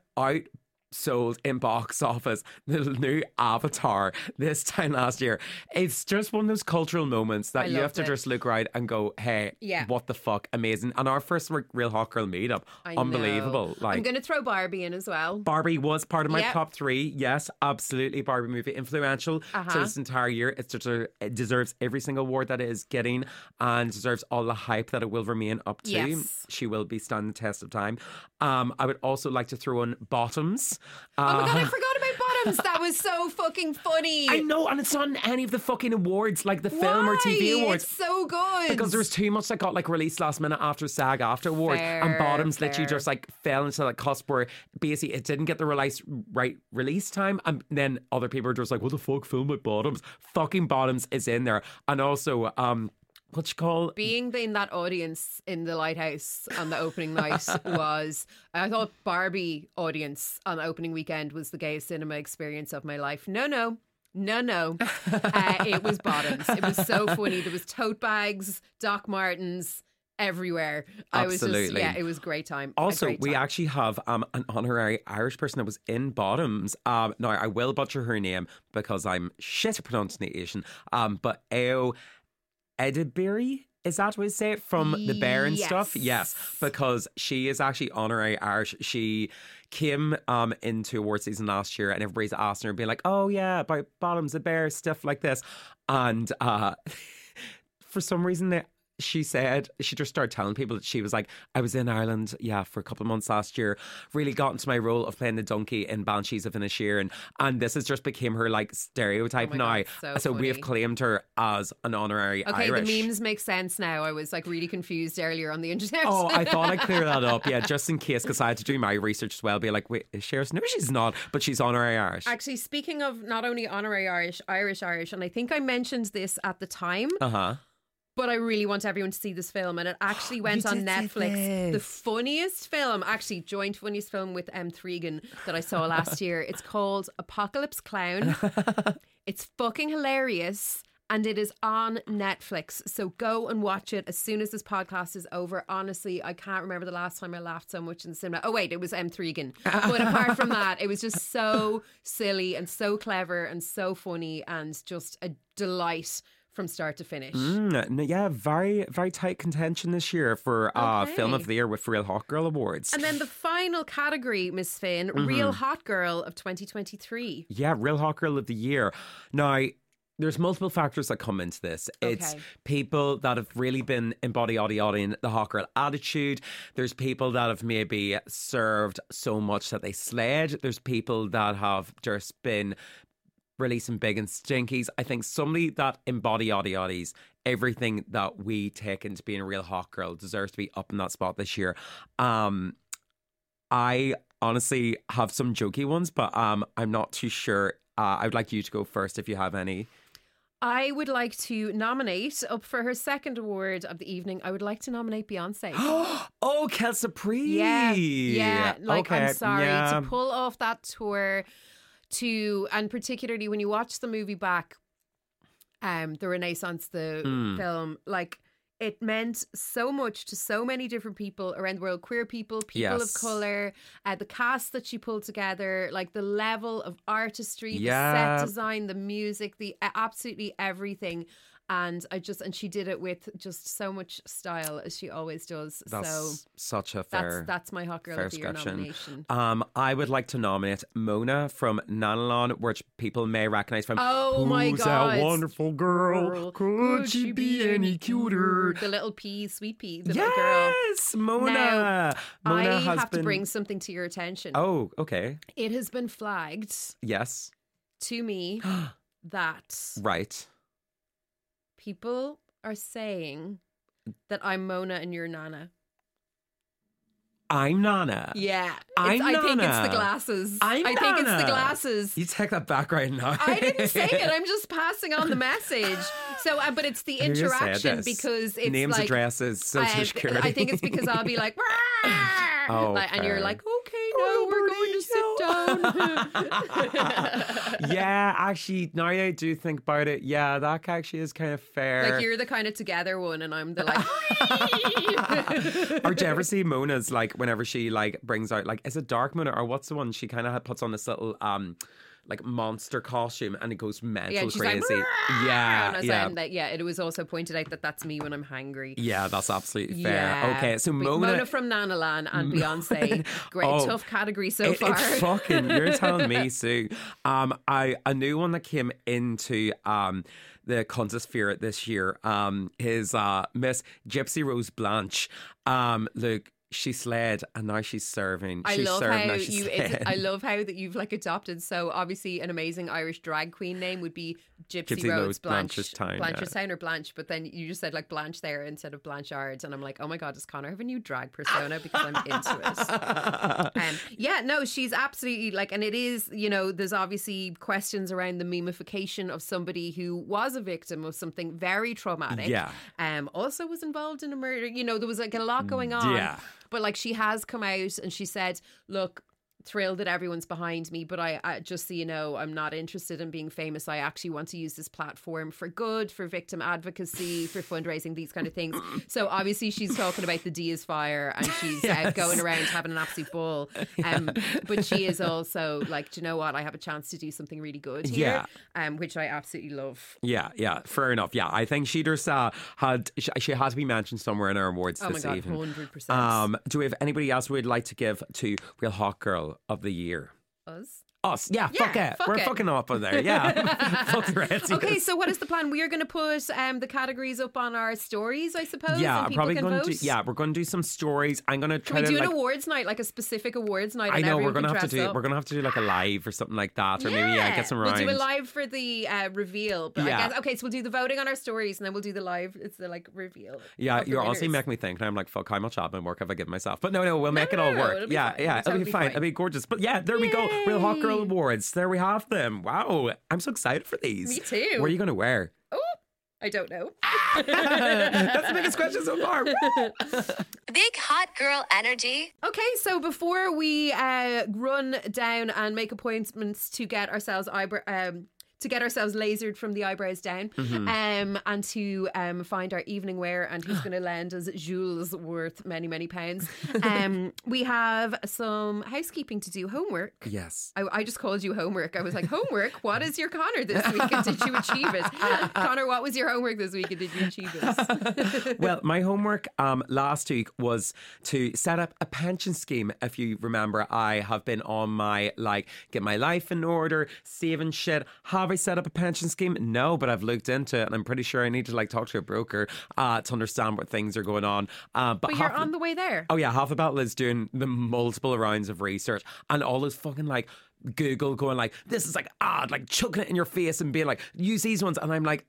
outsold in box office the new Avatar this time last year, it's just one of those cultural moments that I you have to it. just look right and go, "Hey, Yeah. what the fuck, amazing!" And our first real hot girl meetup, I unbelievable. know. Like I'm going to throw Barbie in as well. Barbie was part of my Yep. top three. Yes, absolutely. Barbie movie influential Uh-huh. to this entire year. It, deser- it deserves every single award that it is getting and deserves all the hype that it will remain up to. Yes. She will be standing the test of time. Um, I would also like to throw in Bottoms. Oh my god, I Uh, forgot about Bottoms. That was so fucking funny. I know, and it's not in any of the fucking awards, like the film or TV awards. It's so good. Because there was too much that got like released last minute after SAG after award, and Fair, Bottoms literally just like fell into that cusp where basically it didn't get the release right release time, and then other people were just like, "What the fuck, film with Bottoms?" Fucking Bottoms is in there, and also um, what you call being in that audience in the lighthouse on the opening night was I thought Barbie audience on the opening weekend was the gayest cinema experience of my life. No, no. No, no. uh, it was bottoms. It was so funny. There was tote bags, Doc Martens everywhere. I was just Absolutely. yeah, it was a great time. Also, great we actually have um, an honorary Irish person that was in Bottoms. Um, now, I will butcher her name because I'm shit at pronunciation. Um, but Ayo Edebiri, is that what we say it? From the Bear and stuff? Yes. Yes, because she is actually honorary Irish. She came um, into award season last year and everybody's asking her, being like, oh, yeah, about Bottoms, the Bear, stuff like this. And uh, for some reason, they she said she just started telling people that she was like, I was in Ireland, yeah, for a couple of months last year. Really got into my role of playing the donkey in Banshees of Inisherin, and and this has just became her like stereotype Oh now. God, so we have claimed her as an honorary Okay, Irish. the memes make sense now. I was like really confused earlier on the internet. Oh, I thought I'd clear that up, yeah, just in case, because I had to do my research as well. Be like, wait, is? No, she's not, but she's honorary Irish. Actually, speaking of not only honorary Irish, Irish, Irish, and I think I mentioned this at the time, Uh huh. But I really want everyone to see this film. And it actually went on Netflix. The funniest film, actually, joint funniest film with um, M. Thregan that I saw last year. It's called Apocalypse Clown. it's fucking hilarious. and it is on Netflix. So go and watch it as soon as this podcast is over. Honestly, I can't remember the last time I laughed so much in the cinema. Oh wait, it was um, M. Thregan. but apart from that, it was just so silly and so clever and so funny and just a delight from start to finish. Mm, no, yeah, very very tight contention this year for uh, film of the year with Real Hot Girl Awards. And then the final category, Miss Finn, Mm-hmm. Real Hot Girl of 2023. Yeah, Real Hot Girl of the Year. Now, there's multiple factors that come into this. It's people that have really been embody in the hot girl attitude. There's people that have maybe served so much that they sled. There's people that have just been releasing big and stinkies. I think somebody that embody yaddy yaddies, everything that we take into being a real hot girl deserves to be up in that spot this year. Um, I honestly have some jokey ones, but um, I'm not too sure. Uh, I would like you to go first if you have any. I would like to nominate up for her second award of the evening. I would like to nominate Beyonce. oh, Kelsa Priest. Yeah, yeah. Like okay. I'm sorry yeah. to pull off that tour to, and particularly when you watch the movie back, um, the Renaissance, the Hmm. film, like it meant so much to so many different people around the world, queer people, people of color, uh, the cast that she pulled together, like the level of artistry, Yeah. the set design, the music, the uh, absolutely everything. And I just and she did it with just so much style as she always does. That's so such a that's fair. that's my hot girl fair of the nomination. Um, I would like to nominate Mona from Nanalan, which people may recognize from. Oh my Who's God. a wonderful girl? Girl, Could she be any cuter? The little pea, sweet pea, the little girl. Yes, Mona. Now, Mona I have been. to bring something to your attention. Oh, okay. It has been flagged Yes. to me that Right. People are saying that I'm Mona and you're Nana. I'm Nana. Yeah, I'm I think it's the glasses. I'm I think it's the glasses. You take that back right now. I didn't say it. I'm just passing on the message. So, uh, but it's the interaction because it's Names, like addresses, social I, security. I think it's because I'll be like, Oh, like and you're like, okay, no, we're going to sit down. yeah, actually, now I do think about it, yeah, that actually is kind of fair. like you're the kind of together one, and I'm the like. or do you ever see Mona's like whenever she like brings out like is it Dark Mona or what's the one she kind of puts on this little um like monster costume and it goes mental yeah, she's like, crazy. yeah, and I was yeah. that, yeah, it was also pointed out that that's me when I'm hangry. Yeah, that's absolutely fair. Yeah. Okay, so But Mona, from Nanalan and Beyonce, great Oh. tough category so It- far. It's fucking. You're telling me, Sue. Um, I a new one that came into um the contosphere this year. Um, is uh Miss Gypsy Rose Blanche. Um, look. She sled and now she's serving. I she love served, how you. I love how that you've like adopted. So obviously, an amazing Irish drag queen name would be Gypsy, Gypsy Rose Rose Blanche, Blanchardstown, yeah. Or Blanche. But then you just said like Blanche there instead of Blanchard, and I'm like, oh my god, does Conor have a new drag persona because I'm into it. Um, yeah, no, she's absolutely like, and it is, you know, there's obviously questions around the memification of somebody who was a victim of something very traumatic. Yeah. Um, also was involved in a murder. You know, there was like a lot going on. Yeah. But like she has come out and she said, look, thrilled that everyone's behind me, but I, I just so you know, I'm not interested in being famous. I actually want to use this platform for good, for victim advocacy, for fundraising, these kind of things. So obviously she's talking about the D is fire and she's uh, going around having an absolute ball. Um, but she is also like, do you know what? I have a chance to do something really good here, um, which I absolutely love. Yeah, yeah, fair enough. Yeah, I think she just uh, had she, she has to be mentioned somewhere in our awards Oh my this God, evening. 100%. Um, do we have anybody else we'd like to give to Real Hot Girl of the Year? Us. Us, yeah, fuck it. fuck We're it. fucking up on there, yeah. fuck the. Okay, so what is the plan? We are going to put um, the categories up on our stories, I suppose. yeah, and I'm people probably can going to. Yeah, we're going to do some stories. I'm going to Can try we to do like. an awards night, like a specific awards night? I know we're gonna have to do. up? We're gonna have to do like a live or something like that, or maybe yeah, get some We'll do a live for the uh, reveal. But Yeah. I guess okay, so we'll do the voting on our stories and then we'll do the live. It's the like reveal. Yeah, you're honestly making me think, and I'm like, fuck, how much admin work have I given myself? But no, no, we'll make it all no, work. yeah, yeah, It'll be fine. It'll be gorgeous. But yeah, there we go. Real Hot Girl Awards. There we have them. Wow, I'm so excited for these. Me too. What are you going to wear? Oh, I don't know. That's the biggest question so far. Big hot girl energy. Okay, so before we uh, run down and make appointments to get ourselves eyebrow. Um, to get ourselves lasered from the eyebrows down, Mm-hmm. um, and to um, find our evening wear and who's going to lend us Jules worth many many pounds. Um, we have some housekeeping to do, homework. Yes. I, I just called you homework. I was like, homework? What is your Conor this week? And did you achieve it? Conor, what was your homework this week? And did you achieve it? well, my homework um, last week was to set up a pension scheme. If you remember, I have been on my like get my life in order, saving shit. Have I set up a pension scheme? No, but I've looked into it, and I'm pretty sure I need to like talk to a broker uh, to understand what things are going on. Uh, but But you're on the way there. Oh yeah, half battle is doing the multiple rounds of research and all this fucking like Google going like this is like ah like chucking it in your face and being like use these ones and I'm like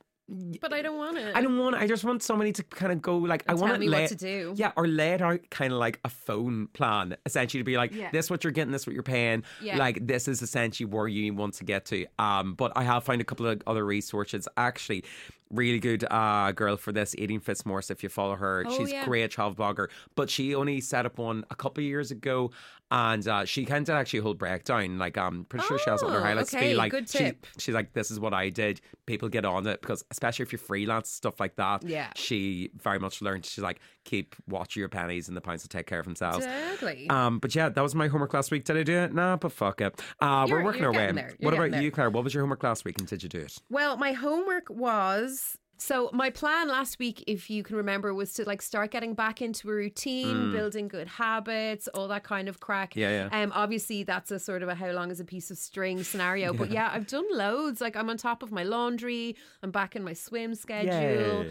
But I don't want it. I don't want. I just want somebody to kind of go like I want to me what to do. Yeah, or lay it out kind of like a phone plan, essentially to be like Yeah. this what you're getting, this what you're paying. Yeah. Like this is essentially where you want to get to. Um, but I have found a couple of other resources actually. Really good uh, girl for this, Eating Fitzmorse. If you follow her, Oh, she's yeah. great travel blogger. But she only set up one a couple of years ago, and uh, she kind of actually a whole breakdown. Like I'm pretty sure she has on her Oh, highlights. okay, be like, good she- she's like, this is what I did. People get on it because, especially if you're freelance stuff like that. Yeah. she very much learned. She's like, keep watch your pennies, and the pounds will take care of themselves. Deadly. Um, but yeah, that was my homework last week. Did I do it? Nah, but fuck it. Uh, we're working our way. getting there. You're What about there. you, Claire? What was your homework last week, and did you do it? Well, my homework was so my plan last week, if you can remember, was to like start getting back into a routine, building good habits, all that kind of crack. Mm. Yeah, yeah. Um, obviously that's a sort of a how long is a piece of string scenario. But yeah, I've done loads. Like I'm on top of my laundry. I'm back in my swim schedule.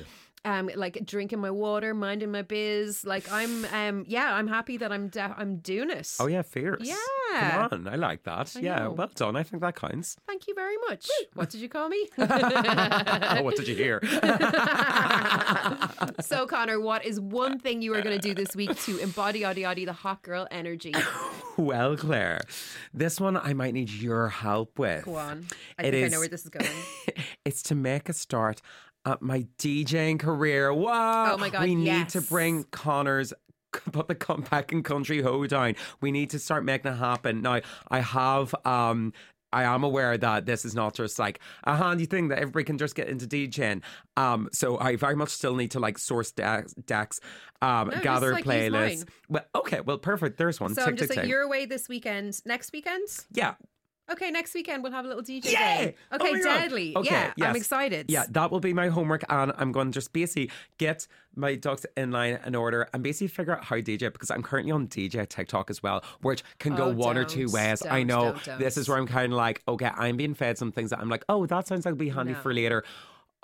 Um, like drinking my water, minding my biz. Like I'm, um, yeah, I'm happy that I'm, de- I'm doing it. Oh yeah, fierce. Yeah. come on, I like that. I yeah, know. well done. I think that counts. Thank you very much. What did you call me? oh, what did you hear? So, Conor, what is one thing you are going to do this week to embody Audie Audie, the hot girl energy? well, Claire, this one I might need your help with. Go on. I It think I know where this is going. it's to make a start at my DJing career. Wow. Oh my God, We need to bring Conor's put the comeback and country hoe down. We need to start making it happen. Now, I have um I am aware that this is not just like a handy thing that everybody can just get into DJing. Um, so I very much still need to like source decks, decks um, just, gather like, playlists. Well, okay, well, perfect. There's one. So, tick, I'm just tick, like, tick. you're away this weekend. Next weekend? Yeah, Okay, next weekend we'll have a little DJ Yeah! day. Oh Okay, God. deadly. Okay, yeah, I'm excited. Yeah, that will be my homework, and I'm going to just basically get my ducks in line in order and basically figure out how DJ because I'm currently on DJ TikTok as well, which can go Oh, one or two ways. I know don't, don't. this is where I'm kind of like, okay, I'm being fed some things that I'm like, oh, that sounds like it'll be handy No. for later.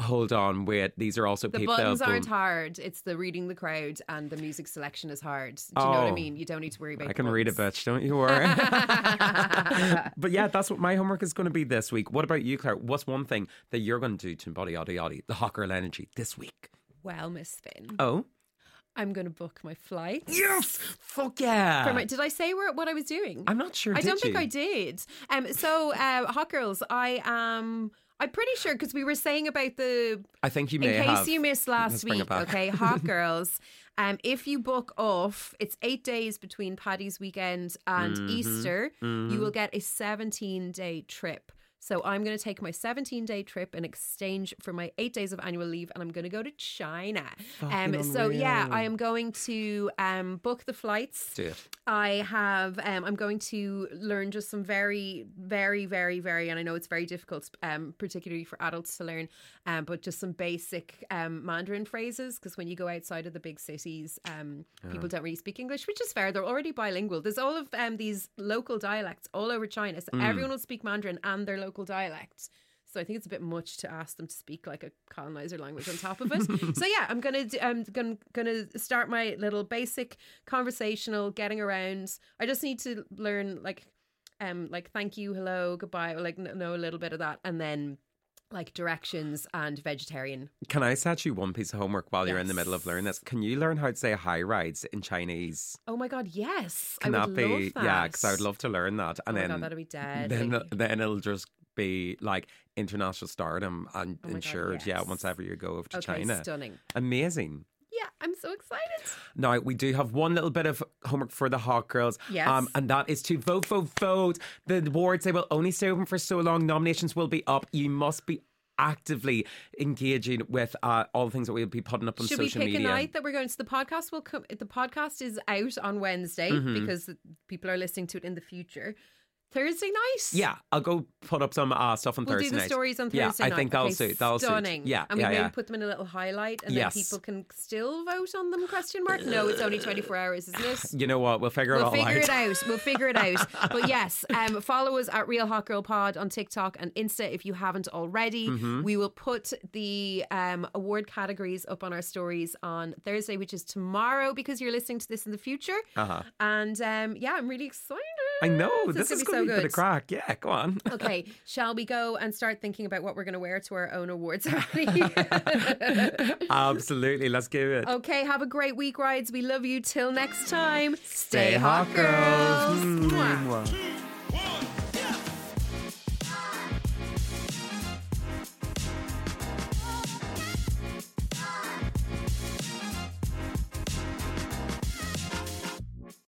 Hold on, wait, these are also The people. buttons aren't hard. It's the reading the crowd and the music selection is hard. Do you know what I Oh. mean? You don't need to worry about I can read a bitch, don't you worry. but yeah, that's what my homework is going to be this week. What about you, Claire? What's one thing that you're going to do to embody yada yada the hot girl energy this week? Well, Miss Finn, Oh, I'm going to book my flight. yes, fuck yeah. My- did I say where, what I was doing? I'm not sure. I don't think? I did. Um, so uh, hot girls, I am. I'm pretty sure because we were saying about the. I think you may. In case have. you missed last week, okay, hot girls. Um, if you book off, it's eight days between Paddy's weekend and Mm-hmm. Easter. You will get a 17 day trip. So I'm going to take my 17 day trip in exchange for my eight days of annual leave, and I'm going to go to China. Um, so yeah. I am going to um book the flights. I have. Um, I'm going to learn just some very, very, very, very, and I know it's very difficult, um, particularly for adults to learn, um, but just some basic um, Mandarin phrases because when you go outside of the big cities, um, people don't really speak English, which is fair. They're already bilingual. There's all of um, these local dialects all over China, so everyone will speak Mandarin and their local dialect. So I think it's a bit much to ask them to speak like a colonizer language on top of it. so yeah, I'm gonna do, I'm gonna gonna start my little basic conversational getting around. I just need to learn like um like thank you, hello, goodbye, or like know a little bit of that, and then like directions and vegetarian. Can I set you one piece of homework while you're in the middle of learning this? Can you learn how to say hi rides in Chinese? Oh my god, yes, Can I that would be? love that. Yeah, because I would love to learn that. And oh then, god, that'd be dead. then, then it'll just be like international stardom and Oh my God, insured. Yeah, once ever you go over to okay, China. stunning. Amazing. Yeah, I'm so excited. Now, we do have one little bit of homework for the Hot Girls. Yes. Um, and that is to vote, vote, vote. The awards, they will only stay open for so long. Nominations will be up. You must be actively engaging with uh, all the things that we'll be putting up on Should we pick media. a night that we're going? So the podcast will come. The podcast is out on Wednesday Mm-hmm. because people are listening to it in the future. Thursday night. Yeah, I'll go put up some uh, stuff on We'll Thursday do the night. stories on Yeah, Thursday I night. think that'll Okay, suit. That'll stunning. suit. Yeah, and we yeah, maybe yeah. put them in a little highlight, and Yes. then people can still vote on them? Question mark. No, it's only twenty four hours, isn't it? You know what? We'll figure it We'll all figure out. it out. We'll figure it out. But yes, um, follow us at Real Hot Girl Pod on TikTok and Insta if you haven't already. Mm-hmm. We will put the um, award categories up on our stories on Thursday, which is tomorrow, because you're listening to this in the future. Uh-huh. And um, yeah, I'm really excited. I know. This, This, is going to be a bit of crack. Yeah, go on. Okay, shall we go and start thinking about what we're going to wear to our own awards ceremony? Absolutely. Let's do it. okay, have a great week, rides. We love you. Till next time, Stay hot, girls. Mm, mwah. Mwah.